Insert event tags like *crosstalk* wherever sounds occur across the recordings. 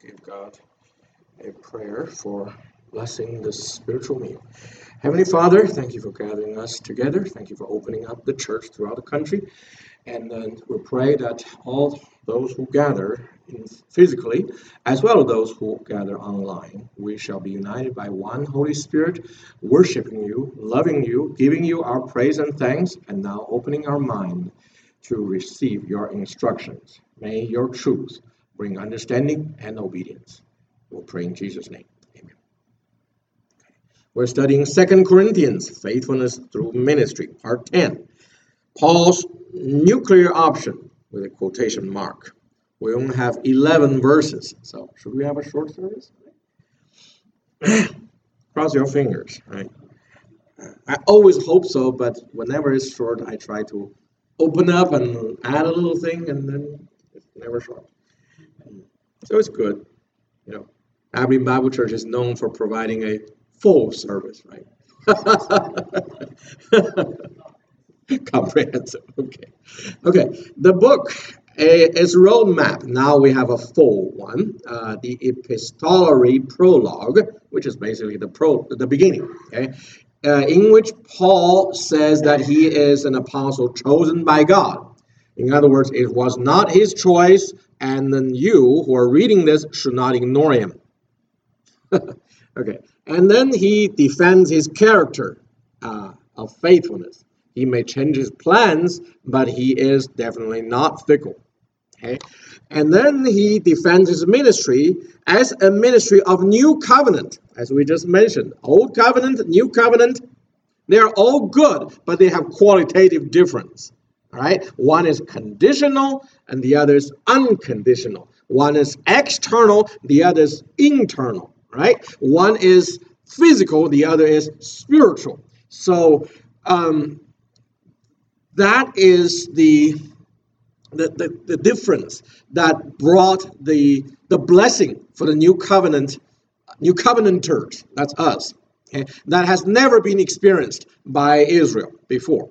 Give God a prayer for blessing this spiritual meal. Heavenly Father, thank you for gathering us together. Thank you for opening up the church throughout the country. And then we pray that all those who gather physically, as well as those who gather online, we shall be united by one Holy Spirit, worshiping you, loving you, giving you our praise and thanks, and now opening our mind to receive your instructions. May your truth bring understanding and obedience. We'll pray in Jesus' name. Amen. We're studying Second Corinthians, Faithfulness Through Ministry, Part 10. Paul's nuclear option with a quotation mark. We only have 11 verses, so should we have a short service? *clears throat* Cross your fingers, right? I always hope so, but whenever it's short, I try to open up and add a little thing, and then it's never short. So it's good. You know, Abilene Bible Church is known for providing a full service, right? *laughs* Comprehensive. Okay. Okay. The book is a roadmap. Now we have a full one. Uh, the epistolary prologue, which is basically the pro the beginning. Okay. Uh, in which Paul says that he is an apostle chosen by God. In other words, it was not his choice, and then you who are reading this should not ignore him. *laughs* okay, and then he defends his character uh, of faithfulness. He may change his plans, but he is definitely not fickle. Okay, and then he defends his ministry as a ministry of new covenant, as we just mentioned. Old covenant, new covenant, they are all good, but they have qualitative difference. All right, one is conditional and the other is unconditional. One is external, the other is internal. Right, one is physical, the other is spiritual. So um, that is the, the, the, the difference that brought the, the blessing for the new covenant, new covenanters. That's us. Okay? That has never been experienced by Israel before.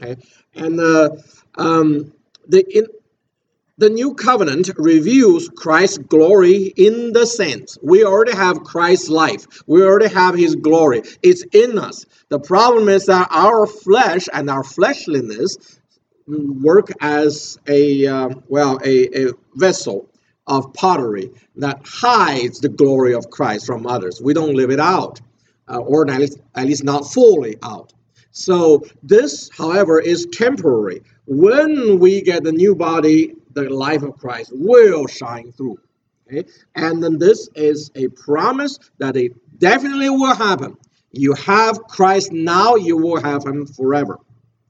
Okay? And uh, um, the, in, the new covenant reveals Christ's glory in the sense we already have Christ's life, we already have his glory. It's in us. The problem is that our flesh and our fleshliness work as a uh, well a, a vessel of pottery that hides the glory of Christ from others. We don't live it out, uh, or at least, at least not fully out. So this, however, is temporary. When we get the new body, the life of Christ will shine through. Okay? And then this is a promise that it definitely will happen. You have Christ now, you will have him forever.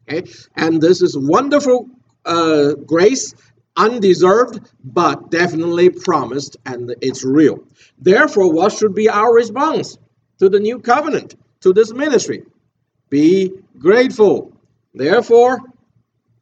Okay? And this is wonderful uh, grace, undeserved, but definitely promised, and it's real. Therefore, what should be our response to the new covenant, to this ministry? Be grateful. Therefore,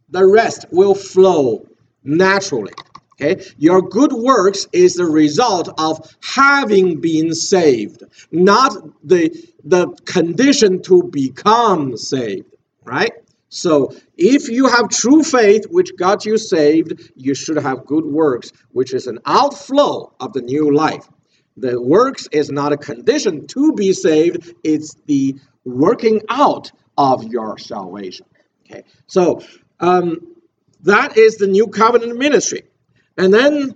the rest will flow naturally. Okay, your good works is the result of having been saved, not the the condition to become saved. Right. So, if you have true faith, which got you saved, you should have good works, which is an outflow of the new life. The works is not a condition to be saved; it's the working out of your salvation. Okay, so um, that is the new covenant ministry. And then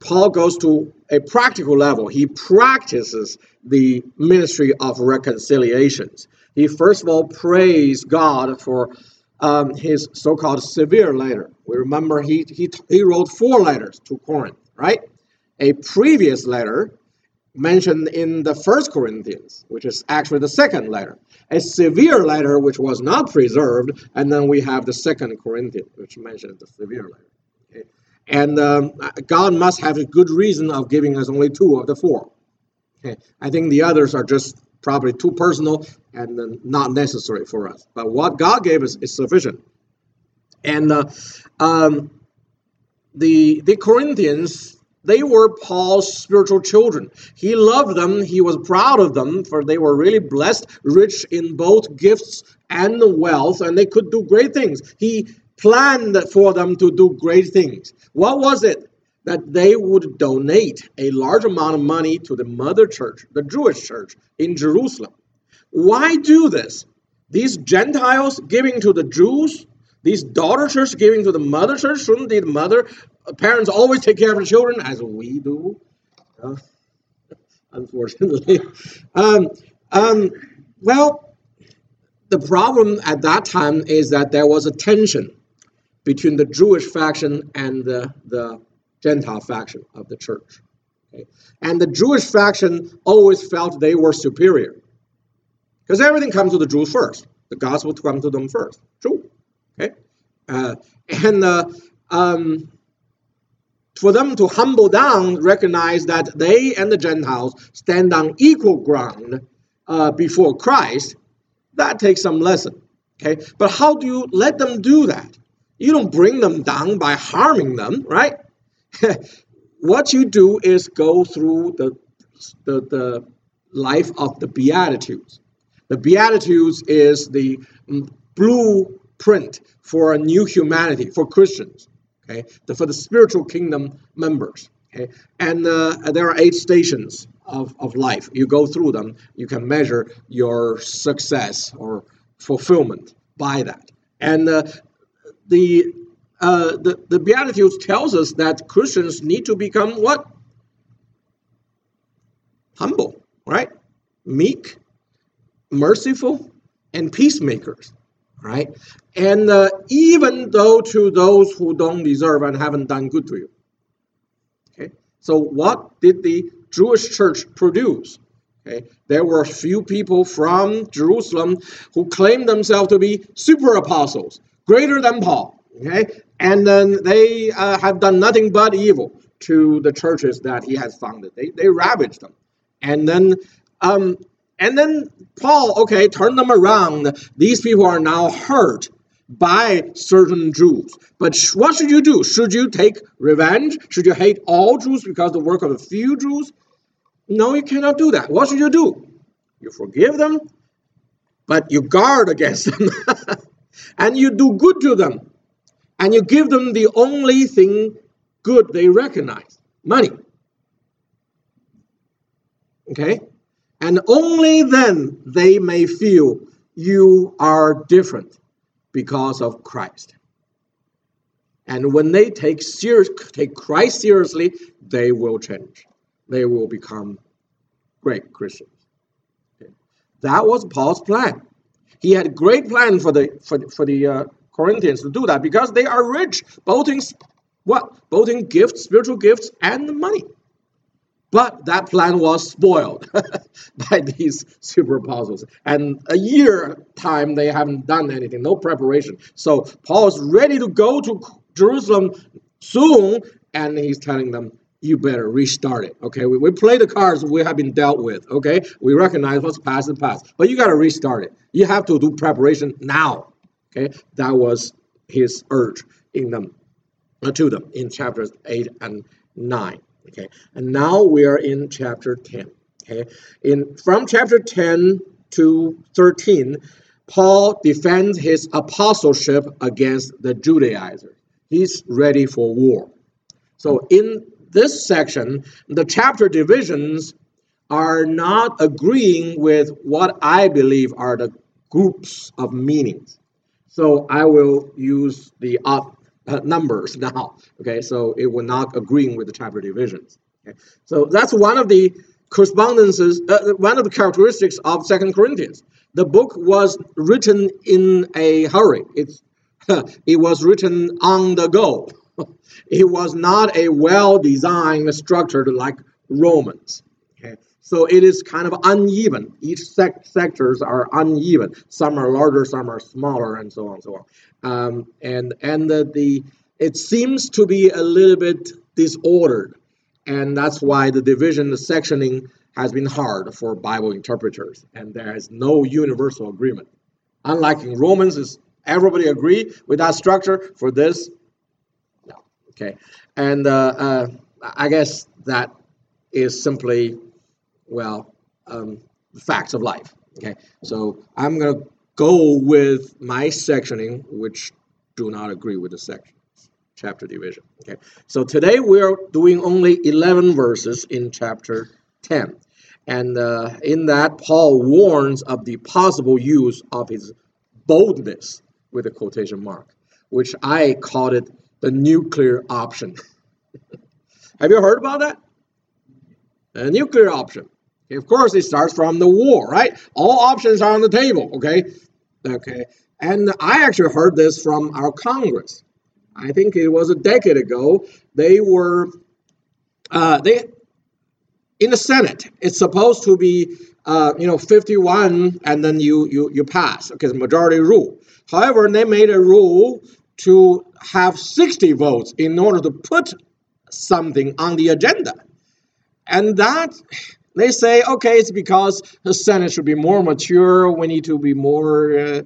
Paul goes to a practical level. He practices the ministry of reconciliations. He first of all prays God for um, his so-called severe letter. We remember he, he, he wrote four letters to Corinth, right? A previous letter mentioned in the first Corinthians, which is actually the second letter. A severe letter which was not preserved, and then we have the second Corinthians, which mentions the severe letter. Okay? And um, God must have a good reason of giving us only two of the four. Okay? I think the others are just probably too personal and not necessary for us. But what God gave us is sufficient. And uh, um, the the Corinthians they were Paul's spiritual children. He loved them, he was proud of them, for they were really blessed, rich in both gifts and wealth, and they could do great things. He planned for them to do great things. What was it that they would donate a large amount of money to the mother church, the Jewish church in Jerusalem. Why do this? These Gentiles giving to the Jews, these daughter church giving to the mother church, shouldn't the mother parents always take care of their children as we do? Uh, unfortunately. *laughs* Um, um, well, the problem at that time is that there was a tension between the Jewish faction and the, the Gentile faction of the church. Okay? And the Jewish faction always felt they were superior. Because everything comes to the Jews first. The gospel comes to them first. True. Okay? Uh, and uh, um, for them to humble down, recognize that they and the Gentiles stand on equal ground uh, before Christ, that takes some lesson. Okay? But how do you let them do that? You don't bring them down by harming them, right? *laughs* what you do is go through the, the, the life of the Beatitudes. The Beatitudes is the blueprint for a new humanity, for Christians, okay, the, for the spiritual kingdom members. Okay? And uh, there are eight stations of, of life. You go through them, you can measure your success or fulfillment by that. And uh, the uh, the, the Beatitudes tells us that Christians need to become what? Humble, right? Meek, merciful, and peacemakers, right? And uh, even though to those who don't deserve and haven't done good to you. Okay, so what did the Jewish church produce? Okay, there were a few people from Jerusalem who claimed themselves to be super apostles, greater than Paul. Okay, and then they uh, have done nothing but evil to the churches that he has founded. They they ravaged them, and then um, and then Paul, okay, turn them around. These people are now hurt by certain Jews. But sh- what should you do? Should you take revenge? Should you hate all Jews because the work of a few Jews? No, you cannot do that. What should you do? You forgive them, but you guard against them, *laughs* and you do good to them and you give them the only thing good they recognize money. Okay? And only then they may feel you are different because of Christ. And when they take serious, take Christ seriously, they will change. They will become great Christians. Okay. That was Paul's plan. He had a great plan for the for for the uh, Corinthians to do that because they are rich, both in what? Both in gifts, spiritual gifts, and money. But that plan was spoiled *laughs* by these super apostles. And a year time, they haven't done anything, no preparation. So Paul is ready to go to Jerusalem soon, and he's telling them, you better restart it. Okay, we, we play the cards we have been dealt with. Okay, we recognize what's past is past, but you got to restart it. You have to do preparation now. Okay, that was his urge in them uh, to them in chapters 8 and 9. Okay, and now we are in chapter 10. Okay, in from chapter 10 to 13, Paul defends his apostleship against the Judaizers. He's ready for war. So in this section, the chapter divisions are not agreeing with what I believe are the groups of meanings. So I will use the uh, numbers *laughs* now. Okay, so it will not agreeing with the chapter divisions. Okay, so that's one of the correspondences, uh, one of the characteristics of Second Corinthians. The book was written in a hurry. It's *laughs* it was written on the go. *laughs* it was not a well designed, structured like Romans. So it is kind of uneven. Each sec- sectors are uneven. Some are larger, some are smaller, and so on and so on. Um, and and the, the it seems to be a little bit disordered, and that's why the division, the sectioning has been hard for Bible interpreters, and there is no universal agreement. Unlike in Romans, is everybody agree with that structure for this? No. Okay, and uh, uh, I guess that is simply well, um, facts of life. Okay, so I'm going to go with my sectioning, which do not agree with the section chapter division. Okay, so today we're doing only 11 verses in chapter 10. And uh, in that, Paul warns of the possible use of his boldness with a quotation mark, which I called it the nuclear option. *laughs* Have you heard about that? A nuclear option. Okay, of course, it starts from the war, right? All options are on the table, okay? Okay. And I actually heard this from our Congress. I think it was a decade ago. They were, uh, they, in the Senate, it's supposed to be, uh, you know, 51 and then you, you, you pass, because majority rule. However, they made a rule to have 60 votes in order to put something on the agenda. And that, they say, okay, it's because the Senate should be more mature, we need to be more uh,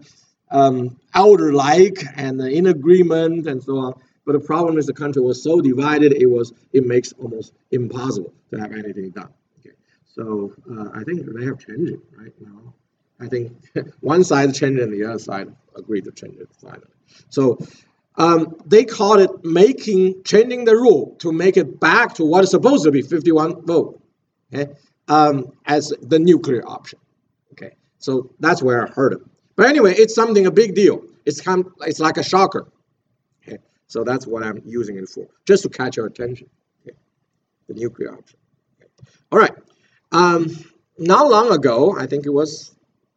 um, elder-like and in agreement and so on. But the problem is the country was so divided, it was it makes almost impossible to have anything done. Okay. So uh, I think they have changed it right now. I think *laughs* one side changed and the other side agreed to change it finally. So um, they called it making changing the rule to make it back to what is supposed to be 51 vote okay, um, as the nuclear option. Okay, so that's where I heard it. But anyway, it's something a big deal. It's of, it's like a shocker. Okay, so that's what I'm using it for, just to catch your attention. Okay, the nuclear option. Okay. All right. Um, not long ago, I think it was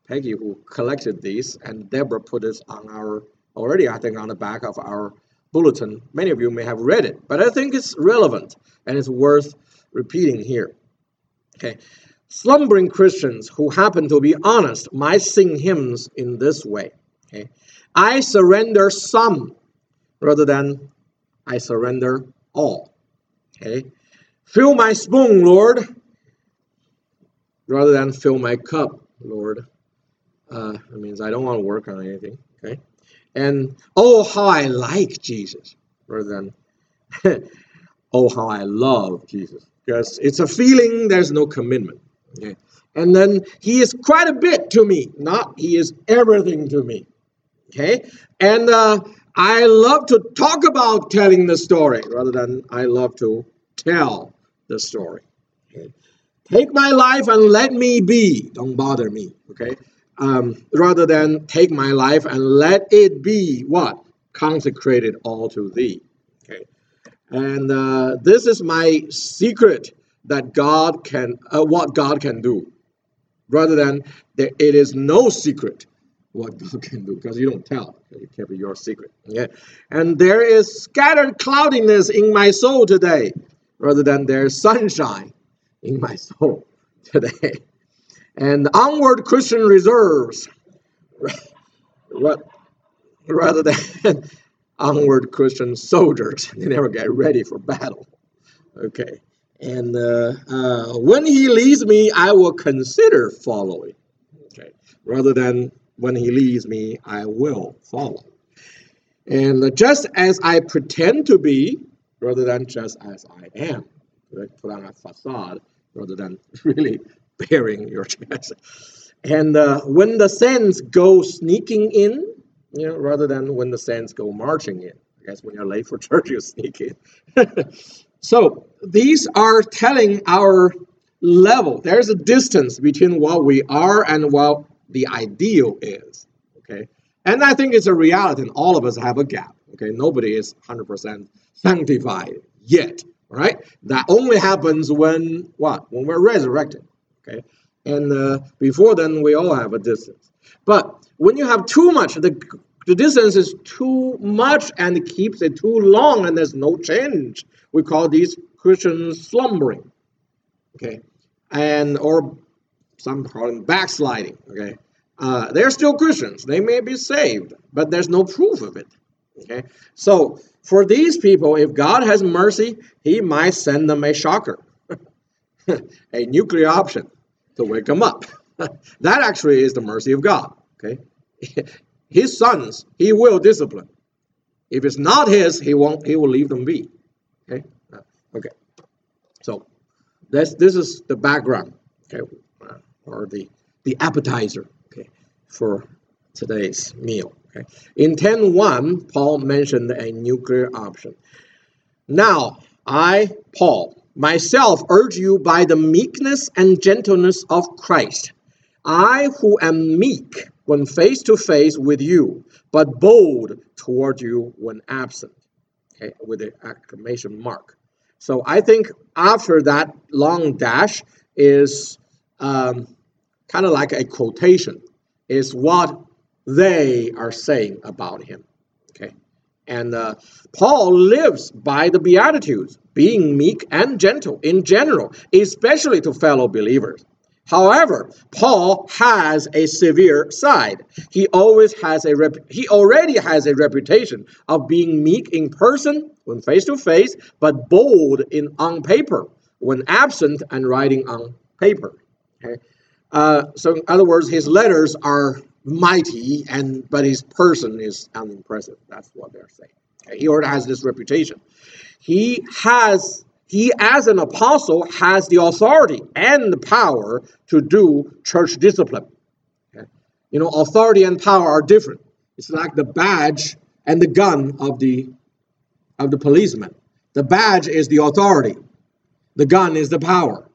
Peggy who collected these, and Deborah put this on our already, I think, on the back of our bulletin. Many of you may have read it, but I think it's relevant and it's worth repeating here. Okay. Slumbering Christians who happen to be honest might sing hymns in this way. Okay. I surrender some rather than I surrender all. Okay. Fill my spoon, Lord, rather than fill my cup, Lord. Uh, that means I don't want to work on anything. Okay. And oh, how I like Jesus, rather than *laughs* oh, how I love Jesus. Because it's a feeling, there's no commitment. Okay. And then he is quite a bit to me, not he is everything to me. Okay. And uh, I love to talk about telling the story rather than I love to tell the story. Okay. Take my life and let me be. Don't bother me. Okay um, rather than take my life and let it be what consecrated all to thee and uh, this is my secret that god can uh, what god can do. Rather than that it is no secret what god *laughs* can do because you don't tell. It can't be your secret and there is scattered cloudiness in my soul today rather than there's sunshine in my *laughs* soul today. And onward Christian reserves *laughs* rather than onward Christian soldiers. *laughs* They never get ready for battle. Okay. And uh, uh, when he leads me, I will consider following. Okay. Rather than when he leads me, I will follow. And just as I pretend to be, rather than just as I am, put on a facade rather than *laughs* really bearing your *laughs* chest. And uh, when the saints go sneaking in, you know, rather than when the saints go marching in. I guess when you're late for *laughs* church, you sneak in. *laughs* so these are telling our level. There's a distance between what we are and what the ideal is. Okay, and I think it's a reality. And all of us have a gap. Okay, nobody is 100% sanctified yet. Right? That only happens when what? When we're resurrected. Okay, and uh, before then we all have a distance. But when you have too much, the the distance is too much and it keeps it too long, and there's no change. We call these Christians slumbering. Okay, and or some call them backsliding. Okay, uh, they're still Christians. They may be saved, but there's no proof of it. Okay, so for these people, if God has mercy, He might send them a shocker, *laughs* a nuclear option to wake them up. *laughs* that actually is the mercy of God. Okay, *laughs* his sons he will discipline. If it's not his, he won't. He will leave them be. Okay, uh, okay. So this this is the background. Okay, uh, or the the appetizer. Okay, for today's meal. Okay. In 10.1, Paul mentioned a nuclear option. Now, I, Paul, myself urge you by the meekness and gentleness of Christ. I who am meek when face to face with you, but bold toward you when absent. Okay, with the exclamation mark. So I think after that long dash is um, kind of like a quotation, is what they are saying about him. Okay, and uh, Paul lives by the Beatitudes, being meek and gentle in general, especially to fellow believers. However, Paul has a severe side. He always has a rep- he already has a reputation of being meek in person when face to face, but bold in on paper when absent and writing on paper. Okay? Uh, so, in other words, his letters are mighty, and but his person is unimpressive. That's what they're saying. Okay? He already has this reputation. He has he, as an apostle, has the authority and the power to do church discipline. Okay? You know, authority and power are different. It's like the badge and the gun of the of the policeman. The badge is the authority. The gun is the power.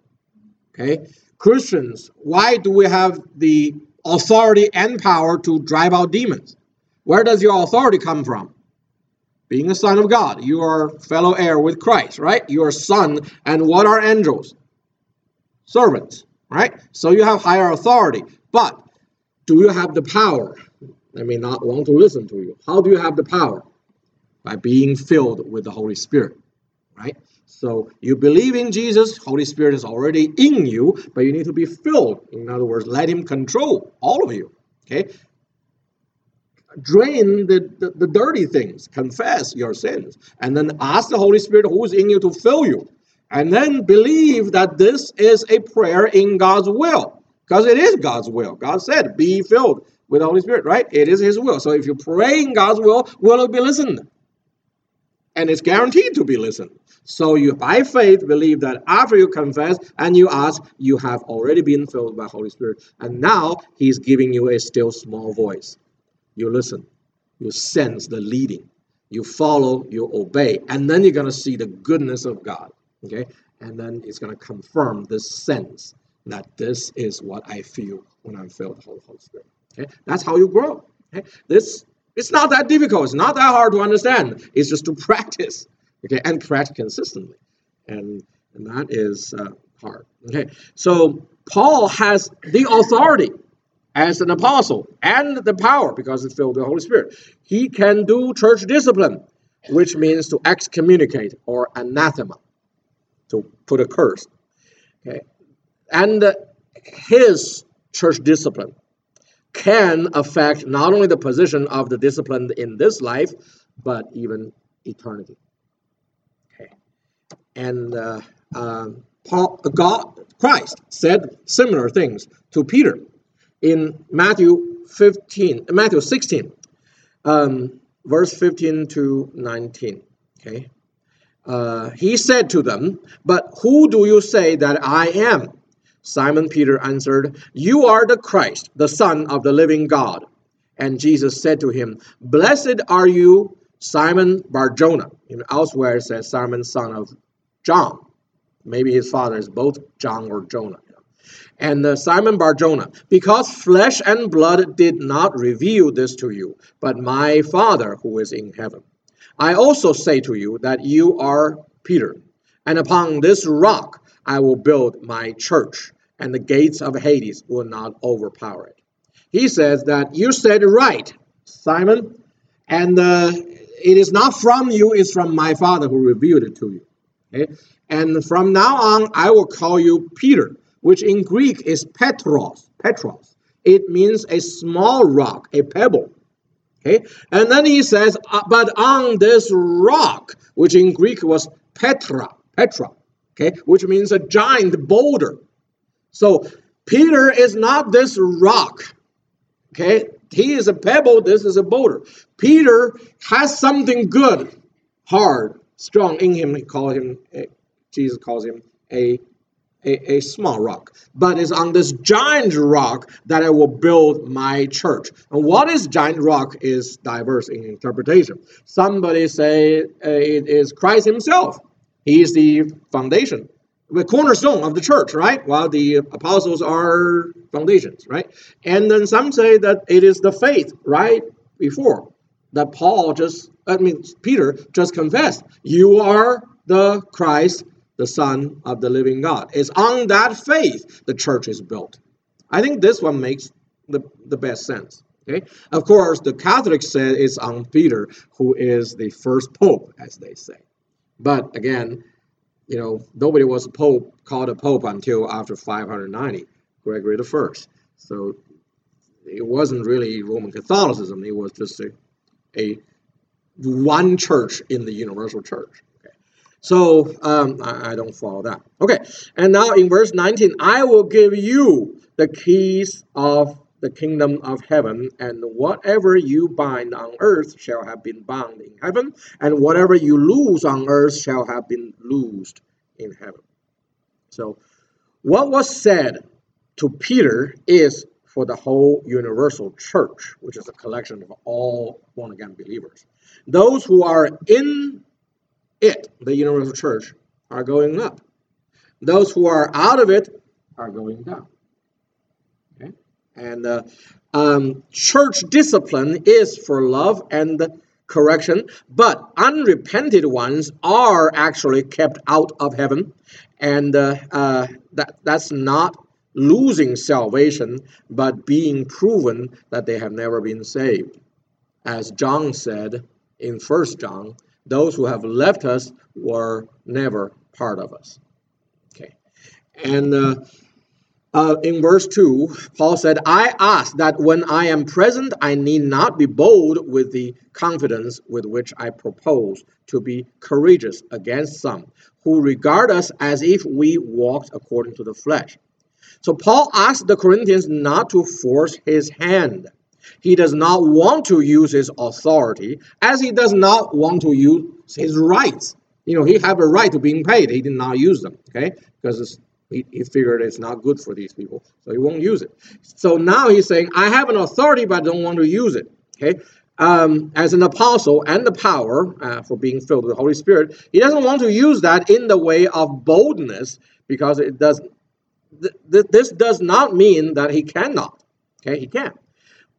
Okay? Christians, why do we have the authority and power to drive out demons? Where does your authority come from? Being a son of God. You are fellow heir with Christ, right? You are son. And what are angels? Servants, right? So you have higher authority. But do you have the power? They may not want to listen to you. How do you have the power? By being filled with the Holy Spirit, right? So you believe in Jesus, Holy Spirit is already in you, but you need to be filled. In other words, let Him control all of you. Okay, drain the, the, the, dirty things, confess your sins, and then ask the Holy Spirit who's in you to fill you. And then believe that this is a prayer in God's will, because it is God's will. God said, Be filled with the Holy Spirit, right? It is His will. So if you pray in God's will, will it be listened? And it's guaranteed to be listened. So you, by faith, believe that after you confess and you ask, you have already been filled by Holy Spirit. And now He's giving you a still small voice you listen, you sense the leading, you follow, you obey, and then you're going to see the goodness of God. Okay? And then it's going to confirm this sense that this is what I feel when I'm filled with the Holy Spirit. Okay? That's how you grow. Okay? This it's not that difficult. It's not that hard to understand. It's just to *laughs* practice. Okay, and practice consistently, and and that is uh, hard. Okay, so Paul has the authority as an apostle and the power because it's filled with the Holy Spirit. He can do church discipline, which means to excommunicate or anathema, to put a curse. Okay. And his church discipline can affect not only the position of the disciplined in this life, but even eternity. Okay. And uh, uh, Paul, God, Christ said similar things to Peter in Matthew 15, Matthew 16, um, verse 15 to 19. Okay. Uh, he said to them, But who do you say that I am? Simon Peter answered, You are the Christ, the Son of the living God. And Jesus said to him, Blessed are you, Simon Barjona. In elsewhere it says Simon, son of John. Maybe his father is both John or Jonah and uh, Simon Barjona, because flesh and blood did not reveal this to you, but my Father who is in heaven. I also say to you that you are Peter, and upon this rock I will build my church, and the gates of Hades will not overpower it. He says that you said right, Simon, and uh, it is not from you, it's from my Father who revealed it to you. Okay? And from now on, I will call you Peter which in Greek is Petros. Petros. It means a small rock, a pebble. Okay, and then he says, uh, but on this rock, which in Greek was Petra, Petra, okay, which means a giant boulder. So Peter is not this rock, okay, he is a pebble, this is a boulder. Peter has something good, hard, strong in him. He called him, Jesus calls him a a, a small rock, but it's on this giant rock that I will build my church. And what is giant rock is diverse in interpretation. Somebody say uh, it is Christ Himself. He is the foundation, the cornerstone of the church, right? While the apostles are foundations, right? And then some say that it is the faith right before that Paul just, I mean, Peter just confessed, you are the Christ, the Son of the living God. It's on that faith the church is built. I think this one makes the, the best sense. Okay. Of course, the Catholics say it's on Peter, who is the first pope, as they say. But again, you know, nobody was a pope called a pope until after 590, Gregory the First. So it wasn't really Roman Catholicism. It was just a, a one church in the universal church. So um, I, I don't follow that. Okay, and now in verse 19, I will give you the keys of the kingdom of heaven, and whatever you bind on earth shall have been bound in heaven, and whatever you loose on earth shall have been loosed in heaven. So, what was said to Peter is for the whole universal church, which is a collection of all born again believers. Those who are in it, the universal church, are going up. Those who are out of it are going down. And uh, um, church discipline is for love and correction, but unrepented ones are actually kept out of heaven, and uh, uh, that that's not losing salvation, but being proven that they have never been saved. As John said in First John, those who have left us were never part of us. Okay, and uh, uh, in verse 2, Paul said, I ask that when I am present, I need not be bold with the confidence with which I propose to be courageous against some who regard us as if we walked according to the flesh. So Paul asked the Corinthians not to force his hand. He does not want to use his authority, as he does not want to use his rights. You know, he have a right to being paid. He did not use them, okay? Because he, he figured it's not good for these people, so he won't use it. So now he's saying, I have an authority, but I don't want to use it. Okay, um, as an apostle and the power uh, for being filled with the Holy Spirit, he doesn't want to use that in the way of boldness because it does. Th- th- this does not mean that he cannot. Okay, he can.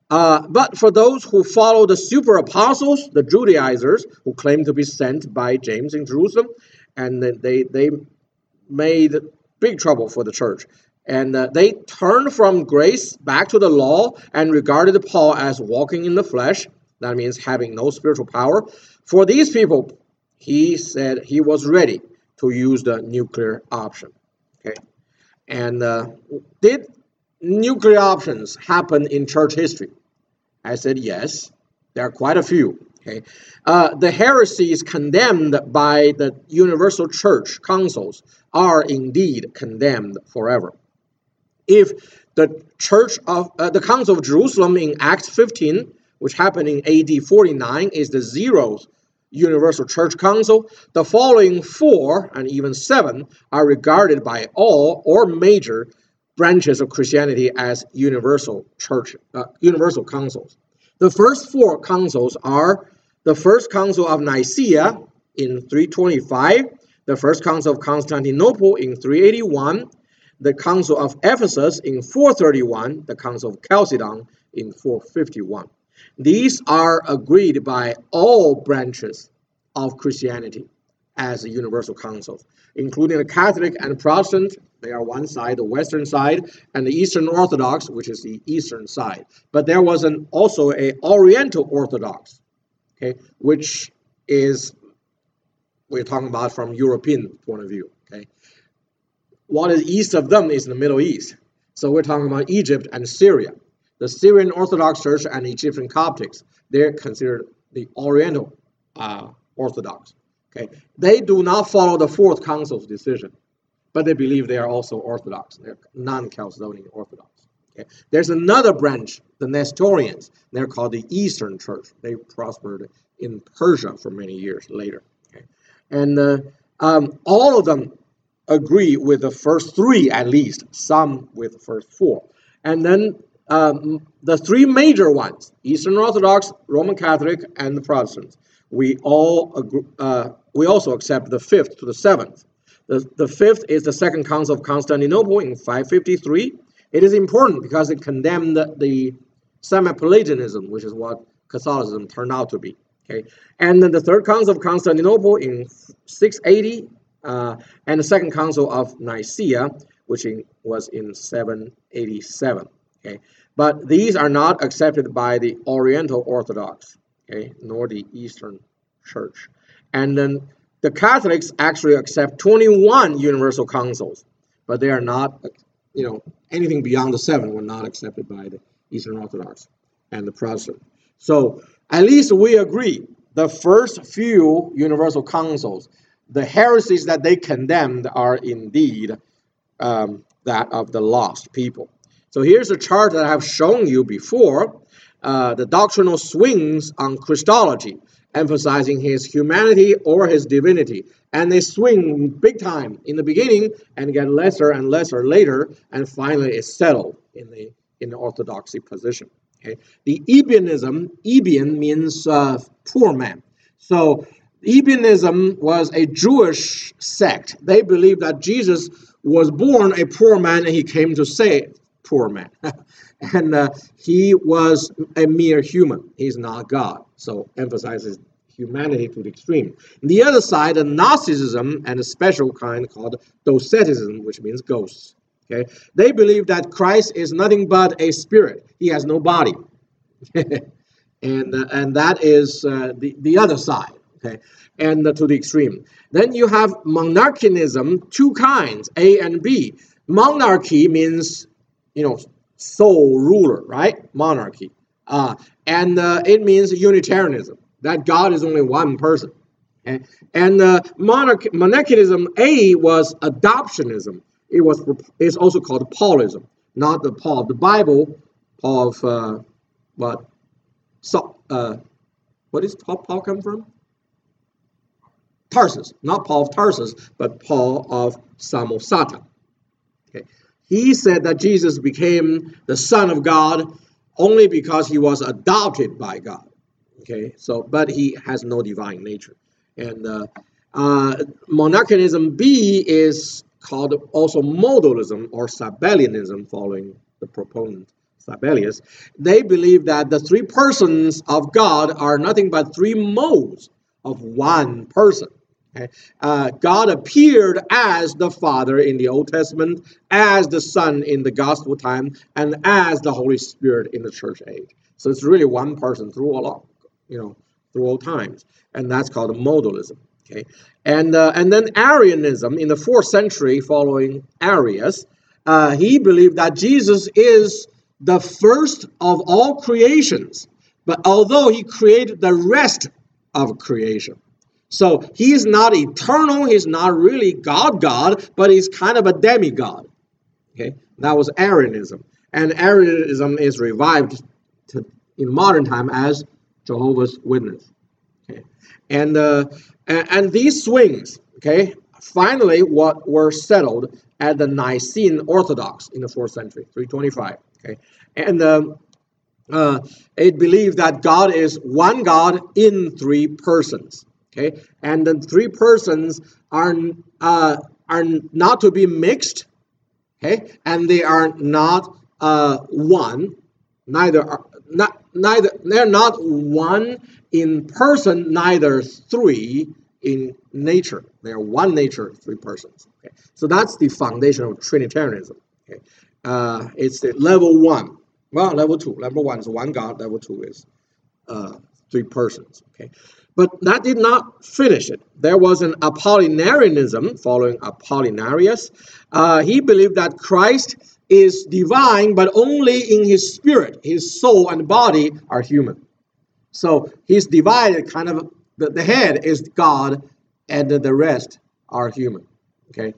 Uh, but for those who follow the super apostles, the Judaizers, who claim to be sent by James in Jerusalem, and they they made big trouble for the church. And uh, they turned from grace back to the law and regarded Paul as walking in the flesh. That means having no spiritual power. For these people, he said he was ready to use the nuclear option. Okay. And uh, did nuclear options happen in church history? I said yes. There are quite a few. Okay. Uh, the heresies condemned by the Universal Church councils are indeed condemned forever. If the Church of uh, the Council of Jerusalem in Acts 15, which happened in AD 49, is the zeroth Universal Church Council, the following four and even seven are regarded by all or major branches of Christianity as universal church, uh, universal councils. The first four councils are the First Council of Nicaea in 325, the First Council of Constantinople in 381, the Council of Ephesus in 431, the Council of Chalcedon in 451. These are agreed by all branches of Christianity as universal councils, including the Catholic and Protestant. They are one side, the Western side, and the Eastern Orthodox, which is the Eastern side. But there was an, also a Oriental Orthodox, okay, which is we're talking about from European point of view. Okay, what is east of them is the Middle East. So we're talking about Egypt and Syria. The Syrian Orthodox Church and Egyptian Coptics, they're considered the Oriental uh, Orthodox. Okay, they do not follow the Fourth Council's decision, but they believe they are also Orthodox. They're non-Chalcedonian Orthodox. Okay. There's another branch, the Nestorians. They're called the Eastern Church. They prospered in Persia for many years later. Okay. And uh, um, all of them agree with the first three at least, some with the first four. And then um, the three major ones Eastern Orthodox, Roman Catholic, and the Protestants we all agree, uh, we also accept the fifth to the seventh. The, the fifth is the Second Council of Constantinople in 553. It is important because it condemned the, semi-Pelagianism, which is what Catholicism turned out to be. Okay, and then the Third Council of Constantinople in 680, uh, and the Second Council of Nicaea, which in, was in 787. Okay, but these are not accepted by the Oriental Orthodox, okay, nor the Eastern Church. And then the Catholics actually accept 21 universal councils, but they are not, you know, anything beyond the seven were not accepted by the Eastern Orthodox and the Protestant. So at least we agree the first few universal councils, the heresies that they condemned are indeed um, that of the lost people. So here's a chart that I have shown you before, uh, the doctrinal swings on Christology, emphasizing his humanity or his divinity. And they swing big time in the beginning and get lesser and lesser later, and finally it's settled in the in the orthodoxy position. Okay, the Ebionism, Ebion means uh, poor man. So Ebionism was a Jewish sect. They believed that Jesus was born a poor man and he came to save poor man. *laughs* and uh, he was a mere human. He's not God. So emphasizes humanity to the extreme. the other side, the Gnosticism and a special kind called Doceticism, which means ghosts. Okay, they believe that Christ is nothing but a spirit. He has no body, *laughs* and uh, and that is uh, the the other side. Okay, and uh, to the extreme. Then you have monarchianism, two kinds, A and B. Monarchy means you know, sole ruler, right? Monarchy. Uh, and uh, it means Unitarianism, that God is only one person. Okay? And uh, monarch- monarchianism, A, was adoptionism. It was it's also called Paulism, not the Paul of the Bible, Paul of uh, what? So, uh, what is Paul, Paul come from? Tarsus, not Paul of Tarsus, but Paul of Samosata. He said that Jesus became the Son of God only because he was adopted by God. Okay, so but he has no divine nature. And uh, uh, monarchianism B is called also modalism or Sabellianism, following the proponent Sabellius. They believe that the three persons of God are nothing but three modes of one person. Uh, God appeared as the Father in the Old Testament, as the Son in the Gospel time, and as the Holy Spirit in the Church age. So it's really one person through all, you know, through all times, and that's called modalism. Okay, and uh, and then Arianism in the fourth century, following Arius, uh, he believed that Jesus is the first of all creations, but although he created the rest of creation. So he's not eternal, he's not really God God, but he's kind of a demigod. Okay, that was Arianism. And Arianism is revived to, in modern time as Jehovah's Witness. Okay, and, uh, and, and these swings, okay, finally what were settled at the Nicene Orthodox in the fourth century, 325. Okay, and um, uh, it believed that God is one God in three persons. Okay, and the three persons are uh, are not to be mixed. Okay, and they are not uh, one. Neither are not neither they're not one in person. Neither three in nature. They are one nature, three persons. Okay, so that's the foundation of Trinitarianism. Okay, uh, it's the level one. Well, level two. Level one is one God. Level two is uh, three persons. Okay, but that did not finish it. There was an Apollinarianism following Apollinarius. Uh, he believed that Christ is divine, but only in his spirit. His soul and body are human. So he's divided, kind of, the, the head is God, and the rest are human. Okay?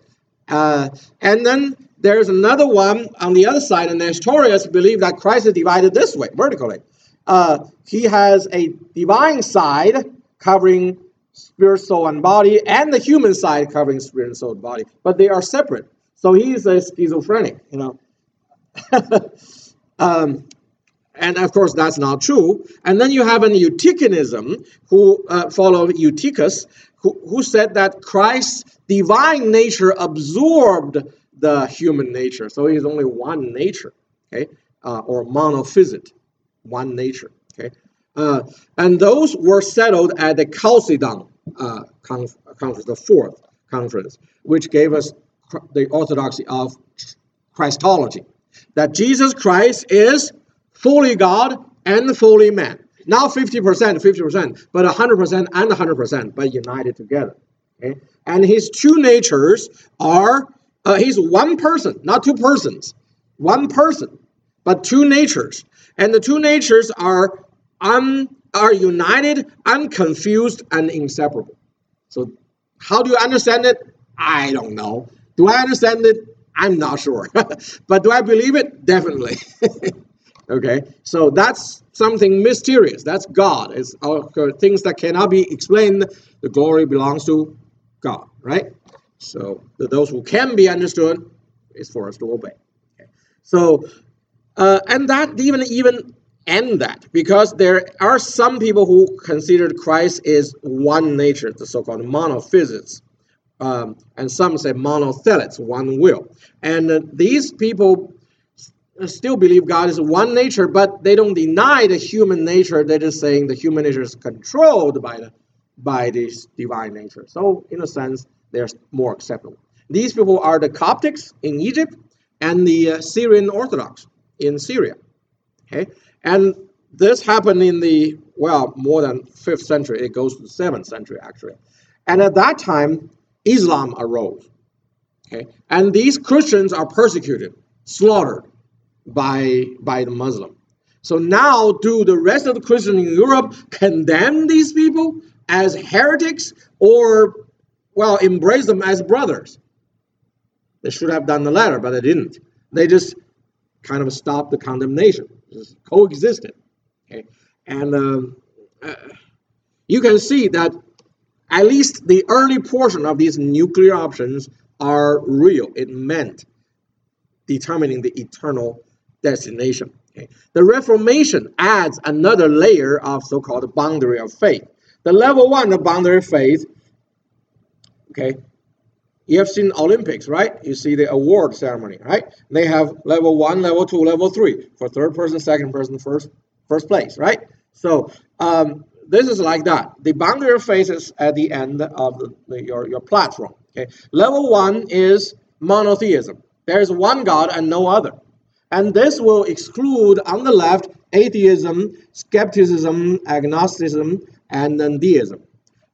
Uh, and then there's another one on the other side, and Nestorius believed that Christ is divided this way, vertically. Uh, he has a divine side covering spirit, soul, and body, and the human side covering spirit and soul and body, but they are separate. So he is a schizophrenic, you know. *laughs* um, and of course, that's not true. And then you have an Eutychianism who uh, followed Eutychus, who, who said that Christ's divine nature absorbed the human nature. So he's only one nature, okay, uh, or monophysite, one nature. Uh, and those were settled at the Chalcedon uh, conference, the fourth conference, which gave us the orthodoxy of Christology, that Jesus Christ is fully God and fully man. Not 50%, 50%, but 100% and 100%, but united together. Okay? And his two natures are, uh, he's one person, not two persons. One person, but two natures. And the two natures are, un, are united, unconfused, and inseparable. So how do you understand it? I don't know. Do I understand it? I'm not sure. *laughs* but do I believe it? Definitely. *laughs* Okay, so that's something mysterious. That's God. It's uh, things that cannot be explained. The glory belongs to God, right? So those who can be understood is for us to obey. Okay. So, uh, and that even even end that because there are some people who considered Christ is one nature, the so-called monophysites. Um, and some say monothelites, one will. And uh, these people still believe God is one nature, but they don't deny the human nature. They're just saying the human nature is controlled by the by this divine nature. So, in a sense, they're more acceptable. These people are the Coptics in Egypt and the uh, Syrian Orthodox in Syria. Okay, and this happened in the well more than fifth century. It goes to the seventh century actually, and at that time, Islam arose. Okay, and these Christians are persecuted, slaughtered by, by the Muslim. So now, do the rest of the Christians in Europe condemn these people as heretics or, well, embrace them as brothers? They should have done the latter, but they didn't. They just kind of stopped the condemnation, just coexisted. Okay? And um, uh, you can see that at least the early portion of these nuclear options are real. It meant determining the eternal destination. Okay. The Reformation adds another layer of so-called boundary of faith. The level one the boundary of faith, okay, you have seen Olympics, right? You see the award ceremony, right? They have level one, level two, level three for third person, second person, first first place, right? So um, this is like that. The boundary is at the end of the, the, your, your platform. Okay. Level one is monotheism. There is one God and no other. And this will exclude on the left atheism, skepticism, agnosticism, and then deism.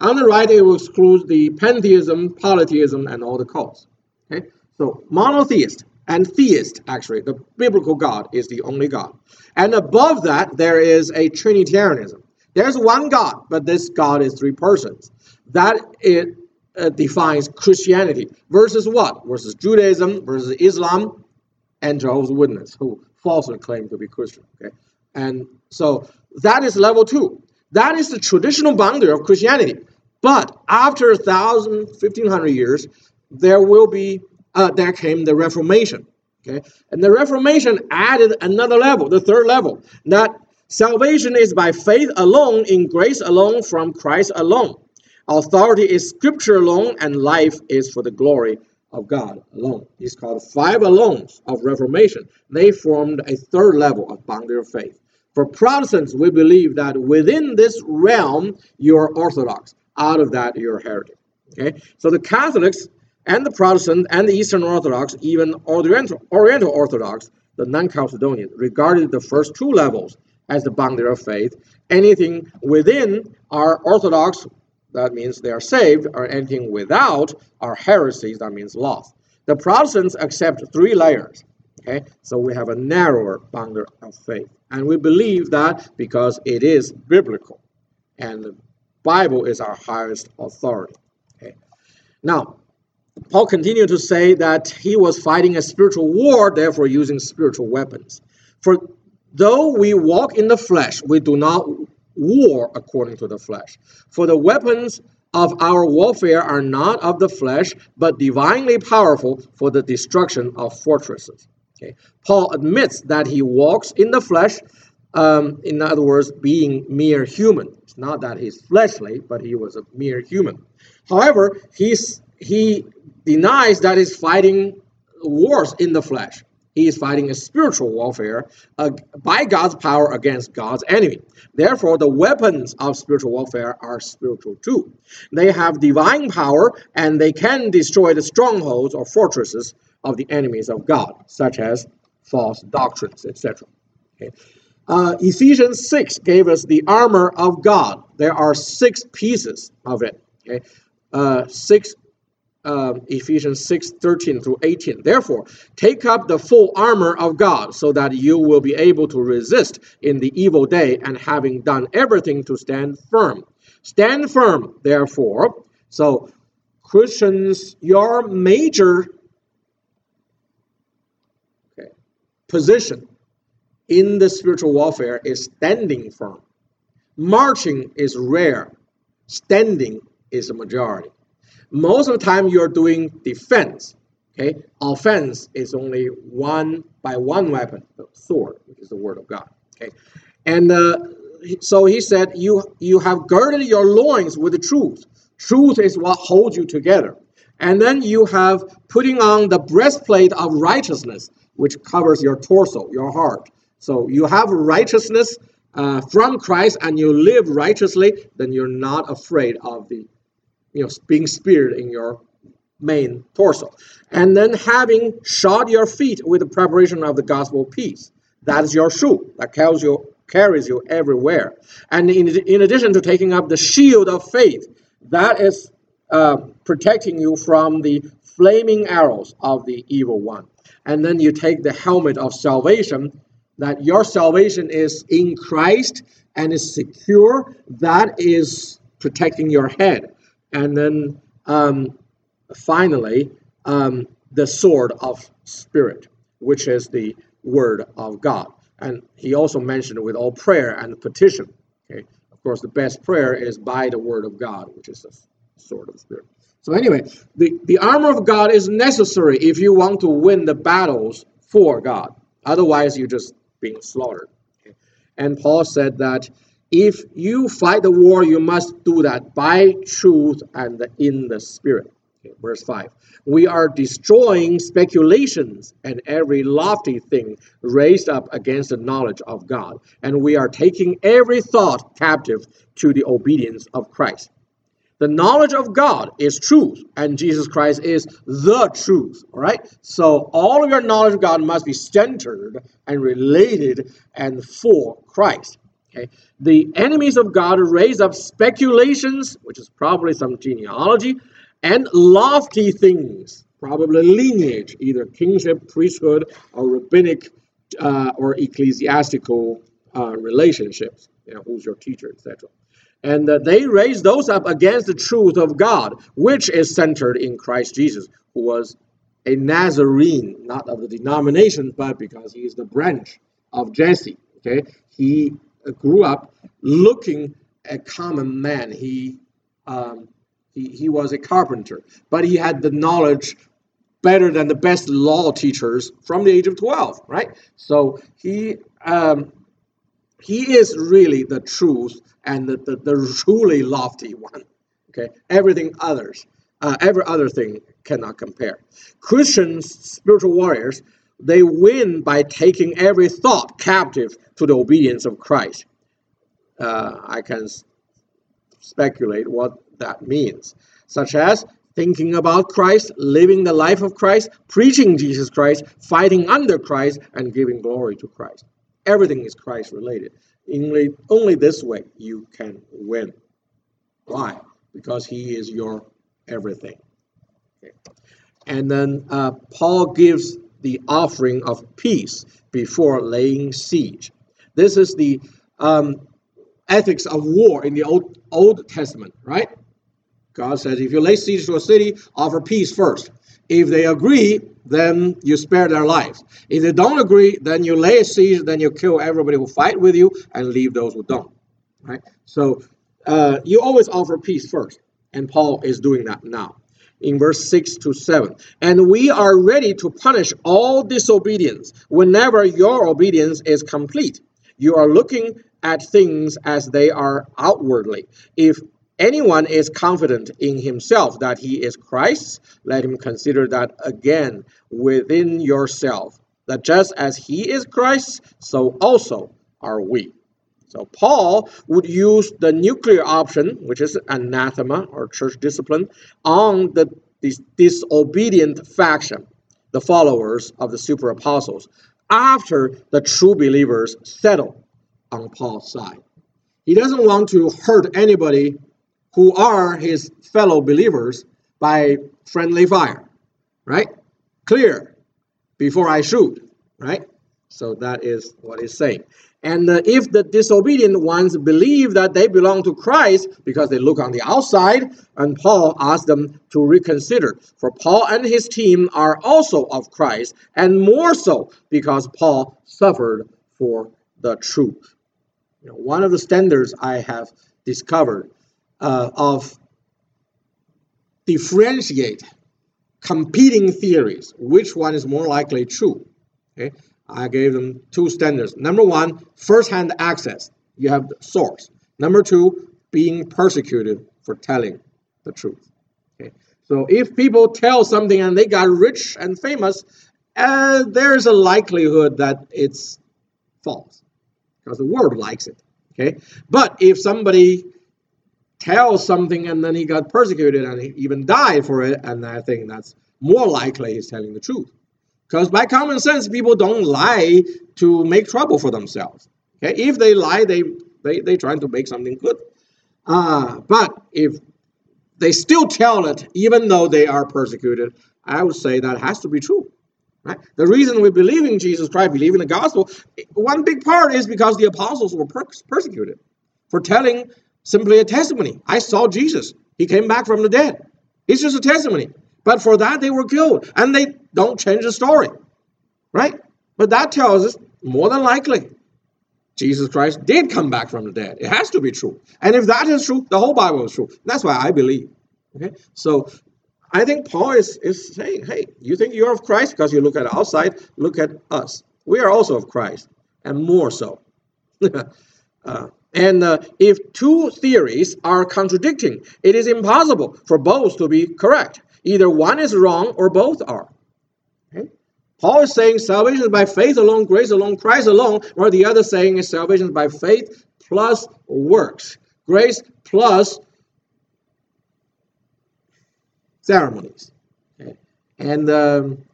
On the right, it will exclude the pantheism, polytheism, and all the cults. Okay? So monotheist and theist, actually, the biblical God is the only God. And above that, there is a Trinitarianism. There's one God, but this God is three persons. That it uh, defines Christianity versus what? Versus Judaism, versus Islam, and Jehovah's Witness who falsely claim to be Christian. Okay, and so that is level two. That is the traditional boundary of Christianity. But after a thousand, fifteen hundred years, there will be uh, there came the Reformation. Okay, and the Reformation added another level, the third level, that salvation is by faith alone, in grace alone, from Christ alone. Authority is Scripture alone, and life is for the glory of God alone. These called five alones of Reformation. They formed a third level of boundary of faith. For Protestants, we believe that within this realm, you're Orthodox. Out of that, you're heretic. Okay? So the Catholics and the Protestant and the Eastern Orthodox, even Oriental, Oriental Orthodox, the non-Chalcedonian, regarded the first two levels as the boundary of faith. Anything within are Orthodox that means they are saved, or anything without are heresies, that means lost. The Protestants accept three layers. Okay, so we have a narrower boundary of faith, and we believe that because it is biblical, and Bible is our highest authority. Okay, now Paul continued to say that he was fighting a spiritual war, therefore using spiritual weapons. For though we walk in the flesh, we do not war according to the flesh. For the weapons of our warfare are not of the flesh, but divinely powerful for the destruction of fortresses. Okay. Paul admits that he walks in the flesh, um, in other words, being mere human. It's not that he's fleshly, but he was a mere human. However, he's, he denies that he's fighting wars in the flesh. He is fighting a spiritual warfare uh, by God's power against God's enemy. Therefore, the weapons of spiritual warfare are spiritual too. They have divine power and they can destroy the strongholds or fortresses of the enemies of God, such as false doctrines, etc. Okay. Uh, Ephesians 6 gave us the armor of God. There are six pieces of it. Okay. Uh, six uh, Ephesians 6 13 through 18. Therefore, take up the full armor of God so that you will be able to resist in the evil day and having done everything to stand firm. Stand firm, therefore. So, Christians, your major okay, position in the spiritual warfare is standing firm. Marching is rare, standing is a majority most of the time you're doing defense. Okay, offense is only one by one weapon, the sword, which is the word of God. Okay, and uh, so he said, "You you have girded your loins with the truth. Truth is what holds you together." And then you have putting on the breastplate of righteousness, which covers your torso, your heart. So you have righteousness uh, from Christ, and you live righteously. Then you're not afraid of the you know, being speared in your main torso. And then having shod your feet with the preparation of the gospel peace. That is your shoe that carries you, carries you everywhere. And in, in addition to taking up the shield of faith, that is uh, protecting you from the flaming arrows of the evil one. And then you take the helmet of salvation, that your salvation is in Christ and is secure. That is protecting your head and then um, finally, um, the sword of spirit, which is the word of God. And he also mentioned with all prayer and petition. Okay, of course, the best prayer is by the word of God, which is the sword of spirit. So anyway, the, the armor of God is necessary if you want to win the battles for God. Otherwise, you're just being slaughtered. Okay? And Paul said that if you fight the war, you must do that by truth and in the spirit. Okay, verse 5. We are destroying speculations and every lofty thing raised up against the knowledge of God. And we are taking every thought captive to the obedience of Christ. The knowledge of God is truth, and Jesus Christ is the truth. All right? So all of your knowledge of God must be centered and related and for Christ. Okay? The enemies of God raise up speculations, which is probably some genealogy, and lofty things, probably lineage, either kingship, priesthood, or rabbinic uh, or ecclesiastical uh, relationships. You know, who's your teacher, etc. And uh, they raise those up against the truth of God, which is centered in Christ Jesus, who was a Nazarene, not of the denomination, but because he is the branch of Jesse. Okay, he grew up looking a common man. He, um, he, he was a carpenter, but he had the knowledge better than the best law teachers from the age of 12, right? So he, um, he is really the truth and the, the, the truly lofty one. Okay, everything others, uh, every other thing cannot compare. Christians, spiritual warriors, they win by taking every thought captive to the obedience of Christ. Uh, I can speculate what that means, such as thinking about Christ, living the life of Christ, preaching Jesus Christ, fighting under Christ, and giving glory to Christ. Everything is Christ related. Only, only this way you can win. Why? Because he is your everything. Okay. And then uh, Paul gives the offering of peace before laying siege. This is the um, ethics of war in the Old, Old Testament, right? God says, if you lay siege to a city, offer peace first. If they agree, then you spare their lives. If they don't agree, then you lay siege, then you kill everybody who fight with you and leave those who don't. Right? So uh, you always offer peace first. And Paul is doing that now in verse 6 to 7. And we are ready to punish all disobedience whenever your obedience is complete. You are looking at things as they are outwardly. If anyone is confident in himself that he is Christ, let him consider that again within yourself, that just as he is Christ, so also are we. So Paul would use the nuclear option, which is anathema or church discipline, on the dis disobedient faction, the followers of the super apostles, after the true believers settle on Paul's side. He doesn't want to hurt anybody who are his fellow believers by friendly fire, right? Clear before I shoot, right? So that is what he's saying. And uh, if the disobedient ones believe that they belong to Christ because they look on the outside, and Paul asks them to reconsider. For Paul and his team are also of Christ, and more so because Paul suffered for the truth. You know, one of the standards I have discovered uh, of differentiate competing theories, which one is more likely true. Okay? I gave them two standards. Number one, first-hand access. You have the source. Number two, being persecuted for telling the truth. Okay. So if people tell something and they got rich and famous, uh, there's a likelihood that it's false because the world likes it. Okay. But if somebody tells something and then he got persecuted and he even died for it, and I think that's more likely he's telling the truth. Because by common sense, people don't lie to make trouble for themselves. Okay, if they lie, they they they trying to make something good. Uh, but if they still tell it, even though they are persecuted, I would say that has to be true. Right? The reason we believe in Jesus Christ, believe in the gospel, one big part is because the apostles were per persecuted for telling simply a testimony. I saw Jesus. He came back from the dead. It's just a testimony. But for that, they were killed. And they don't change the story. Right? But that tells us more than likely Jesus Christ did come back from the dead. It has to be true. And if that is true, the whole Bible is true. That's why I believe. Okay? So I think Paul is, is saying, hey, you think you're of Christ because you look at outside, look at us. We are also of Christ, and more so. *laughs* uh, and uh, if two theories are contradicting, it is impossible for both to be correct. Either one is wrong or both are. Okay? Paul is saying salvation is by faith alone, grace alone, Christ alone, or the other saying is salvation is by faith plus works, grace plus ceremonies. Okay? And um,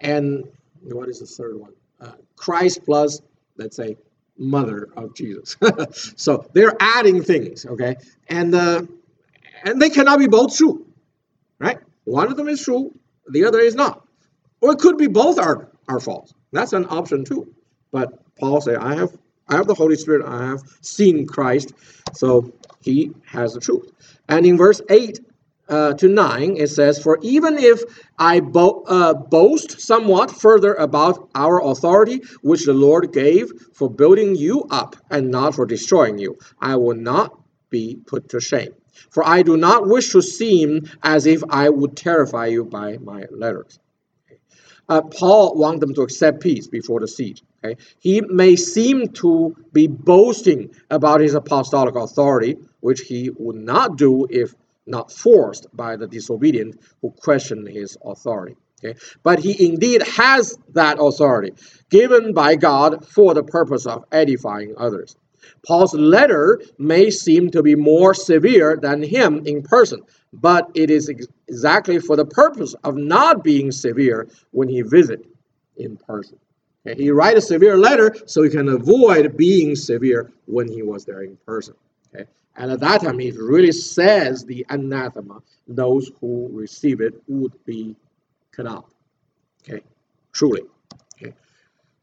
and what is the third one? Uh, Christ plus, let's say, mother of Jesus. *laughs* so they're adding things, okay? And uh, and they cannot be both true, right? One of them is true, the other is not. Or it could be both are, are false. That's an option too. But Paul said, I have I have the Holy Spirit, I have seen Christ, so he has the truth. And in verse 8 uh, to 9, it says, For even if I bo uh, boast somewhat further about our authority, which the Lord gave for building you up and not for destroying you, I will not be put to shame. For I do not wish to seem as if I would terrify you by my letters. Uh, Paul wants them to accept peace before the siege. Okay? He may seem to be boasting about his apostolic authority, which he would not do if not forced by the disobedient who question his authority. Okay? But he indeed has that authority given by God for the purpose of edifying others. Paul's letter may seem to be more severe than him in person, but it is ex exactly for the purpose of not being severe when he visit in person. Okay? He write a severe letter so he can avoid being severe when he was there in person. Okay? And at that time, he really says the anathema, those who receive it would be cut off. Okay, truly.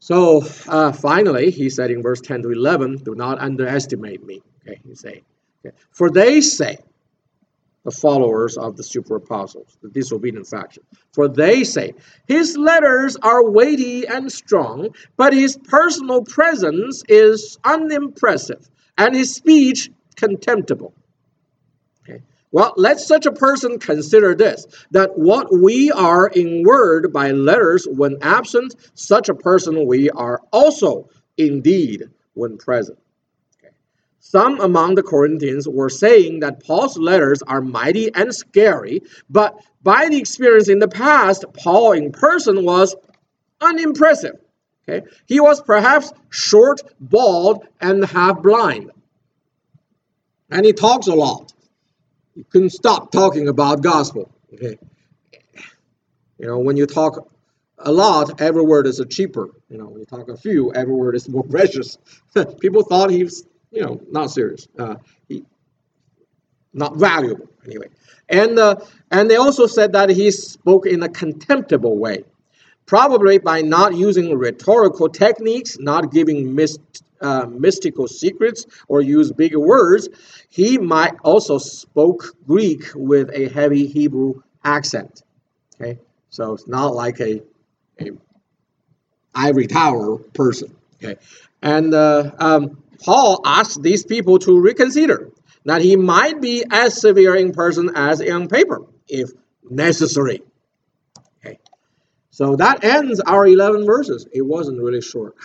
So uh, finally, he said in verse 10 to 11, do not underestimate me. Okay, he say, okay. for they say, the followers of the super apostles, the disobedient faction, for they say, his letters are weighty and strong, but his personal presence is unimpressive, and his speech contemptible. Okay. Well, let such a person consider this that what we are in word by letters when absent, such a person we are also indeed when present. Some among the Corinthians were saying that Paul's letters are mighty and scary, but by the experience in the past, Paul in person was unimpressive. Okay? He was perhaps short, bald, and half blind. And he talks a lot you couldn't stop talking about gospel. Okay. You know, when you talk a lot, every word is a cheaper. You know, when you talk a few, every word is more *laughs* precious. People thought he was, you know, not serious. Uh, he, not valuable anyway. And uh, and they also said that he spoke in a contemptible way, probably by not using rhetorical techniques, not giving mis- uh, mystical secrets or use bigger words, he might also spoke Greek with a heavy Hebrew accent. Okay, so it's not like a, a ivory tower person. Okay, and uh, um, Paul asked these people to reconsider that he might be as severe in person as on paper, if necessary. So that ends our 11 verses. It wasn't really short.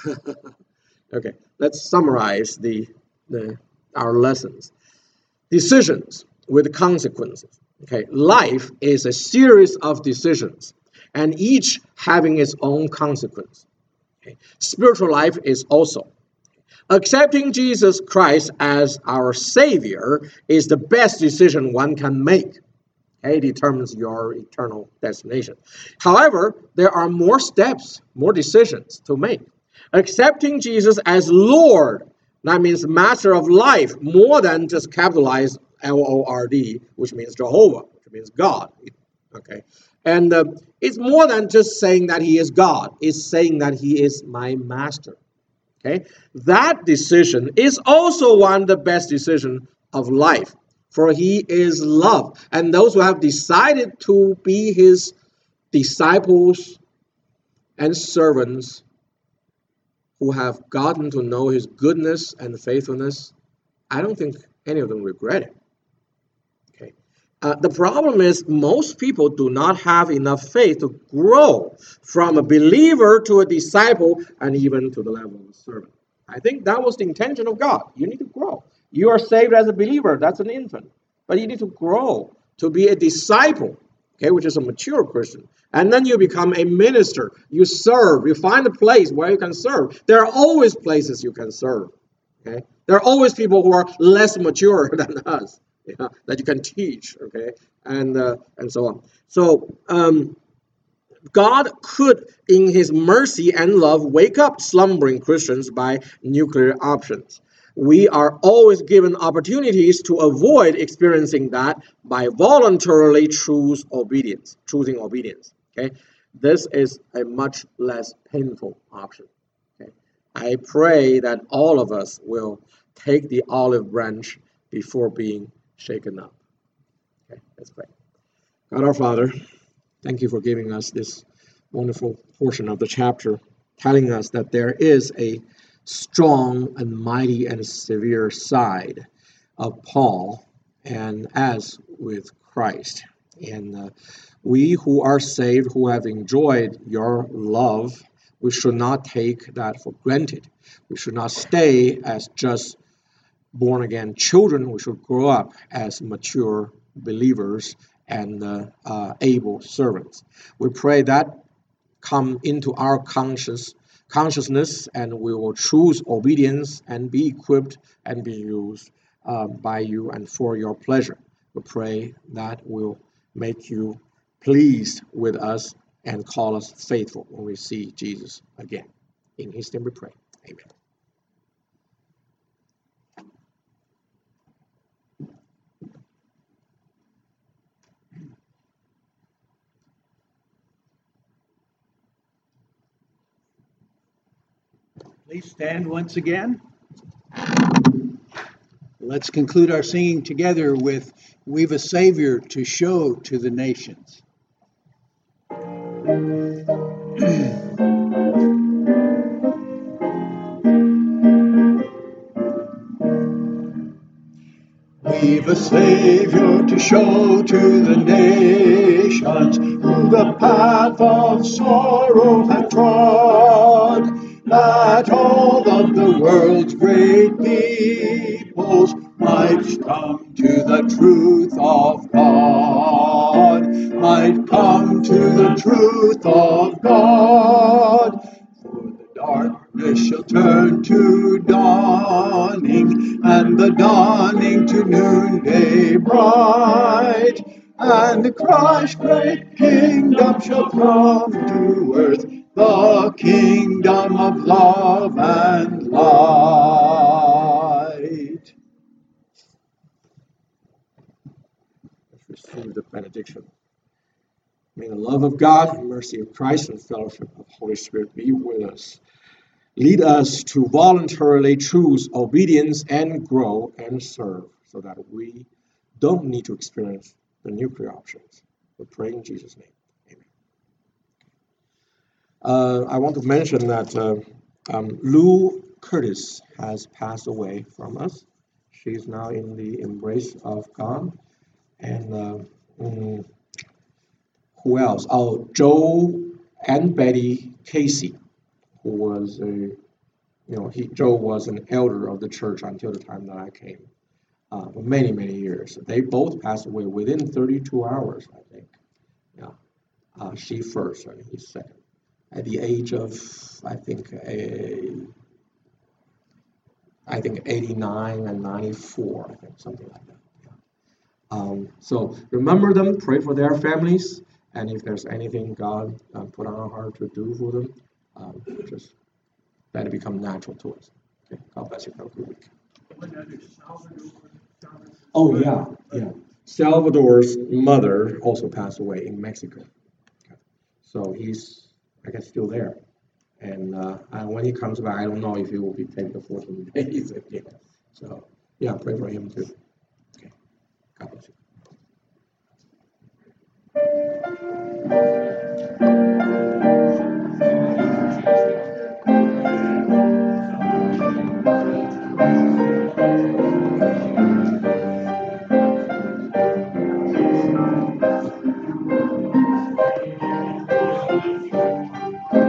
*laughs* okay let's summarize the, the our lessons. Decisions with consequences. Okay, life is a series of decisions, and each having its own consequence. Okay. Spiritual life is also. Accepting Jesus Christ as our Savior is the best decision one can make. Okay, determines your eternal destination. However, there are more steps, more decisions to make. Accepting Jesus as Lord, that means master of life, more than just capitalize L O R D, which means Jehovah, which means God. Okay. And uh, it's more than just saying that he is God, it's saying that he is my master. Okay. That decision is also one of the best decisions of life, for he is love. And those who have decided to be his disciples and servants who have gotten to know his goodness and faithfulness, I don't think any of them regret it. Okay. Uh, the problem is most people do not have enough faith to grow from a believer to a disciple and even to the level of a servant. I think that was the intention of God. You need to. You are saved as a believer, that's an infant. But you need to grow to be a disciple, okay, which is a mature Christian. And then you become a minister. You serve. You find a place where you can serve. There are always places you can serve. Okay? There are always people who are less mature *laughs* than us that you can teach. Okay, and uh, and so on. So um, God could, in His mercy and love, wake up slumbering Christians by nuclear options we are always given opportunities to avoid experiencing that by voluntarily choose obedience, choosing obedience. Okay, this is a much less painful option. Okay, I pray that all of us will take the olive branch before being shaken up. Okay, let's pray. God our Father, thank you for giving us this wonderful portion of the chapter, telling us that there is a strong and mighty and severe side of Paul, and as with Christ. And uh, we who are saved, who have enjoyed your love, we should not take that for granted. We should not stay as just born again children. We should grow up as mature believers and uh, uh, able servants. We pray that come into our conscious consciousness and we will choose obedience and be equipped and be used uh, by you and for your pleasure. We pray that will make you pleased with us and call us faithful when we see Jesus again. In his name we pray. Amen. Please stand once again. Let's conclude our singing together with We've a Savior to show to the nations. We've a Savior to show to the nations who the path of sorrow have trod, that all of the world's great peoples might come to the truth of God, might come to the truth of God. For the darkness shall turn to dawning, and the dawning to noonday bright. And Christ's great kingdom shall come to earth, the kingdom of love and light. Let's receive the benediction. May the love of God, and mercy of Christ, and fellowship of Holy Spirit be with us. Lead us to voluntarily choose obedience and grow and serve so that we don't need to experience the nuclear options. We pray in Jesus' name. Uh, I want to mention that uh, um, Lou Curtis has passed away from us. She's now in the embrace of God. And uh, mm, who else? Oh, Joe and Betty Casey, who was a, you know, he, Joe was an elder of the church until the time that I came, uh, for many, many years. They both passed away within 32 hours, I think. Yeah. Uh, she first, and he second. At the age of, I think, a, I think 89 and 94, I think, something like that. Yeah. Um, so remember them, pray for their families, and if there's anything God uh, put on our heart to do for them, um, just let it become natural to us. Okay, God bless you. Have a good week. Oh yeah, yeah. Salvador's mother also passed away in Mexico. Okay. So he's, I guess, still there. And uh, when he comes back, I don't know if he will be taking the 14 days *laughs* again. So yeah, pray for him too. Okay. God bless you.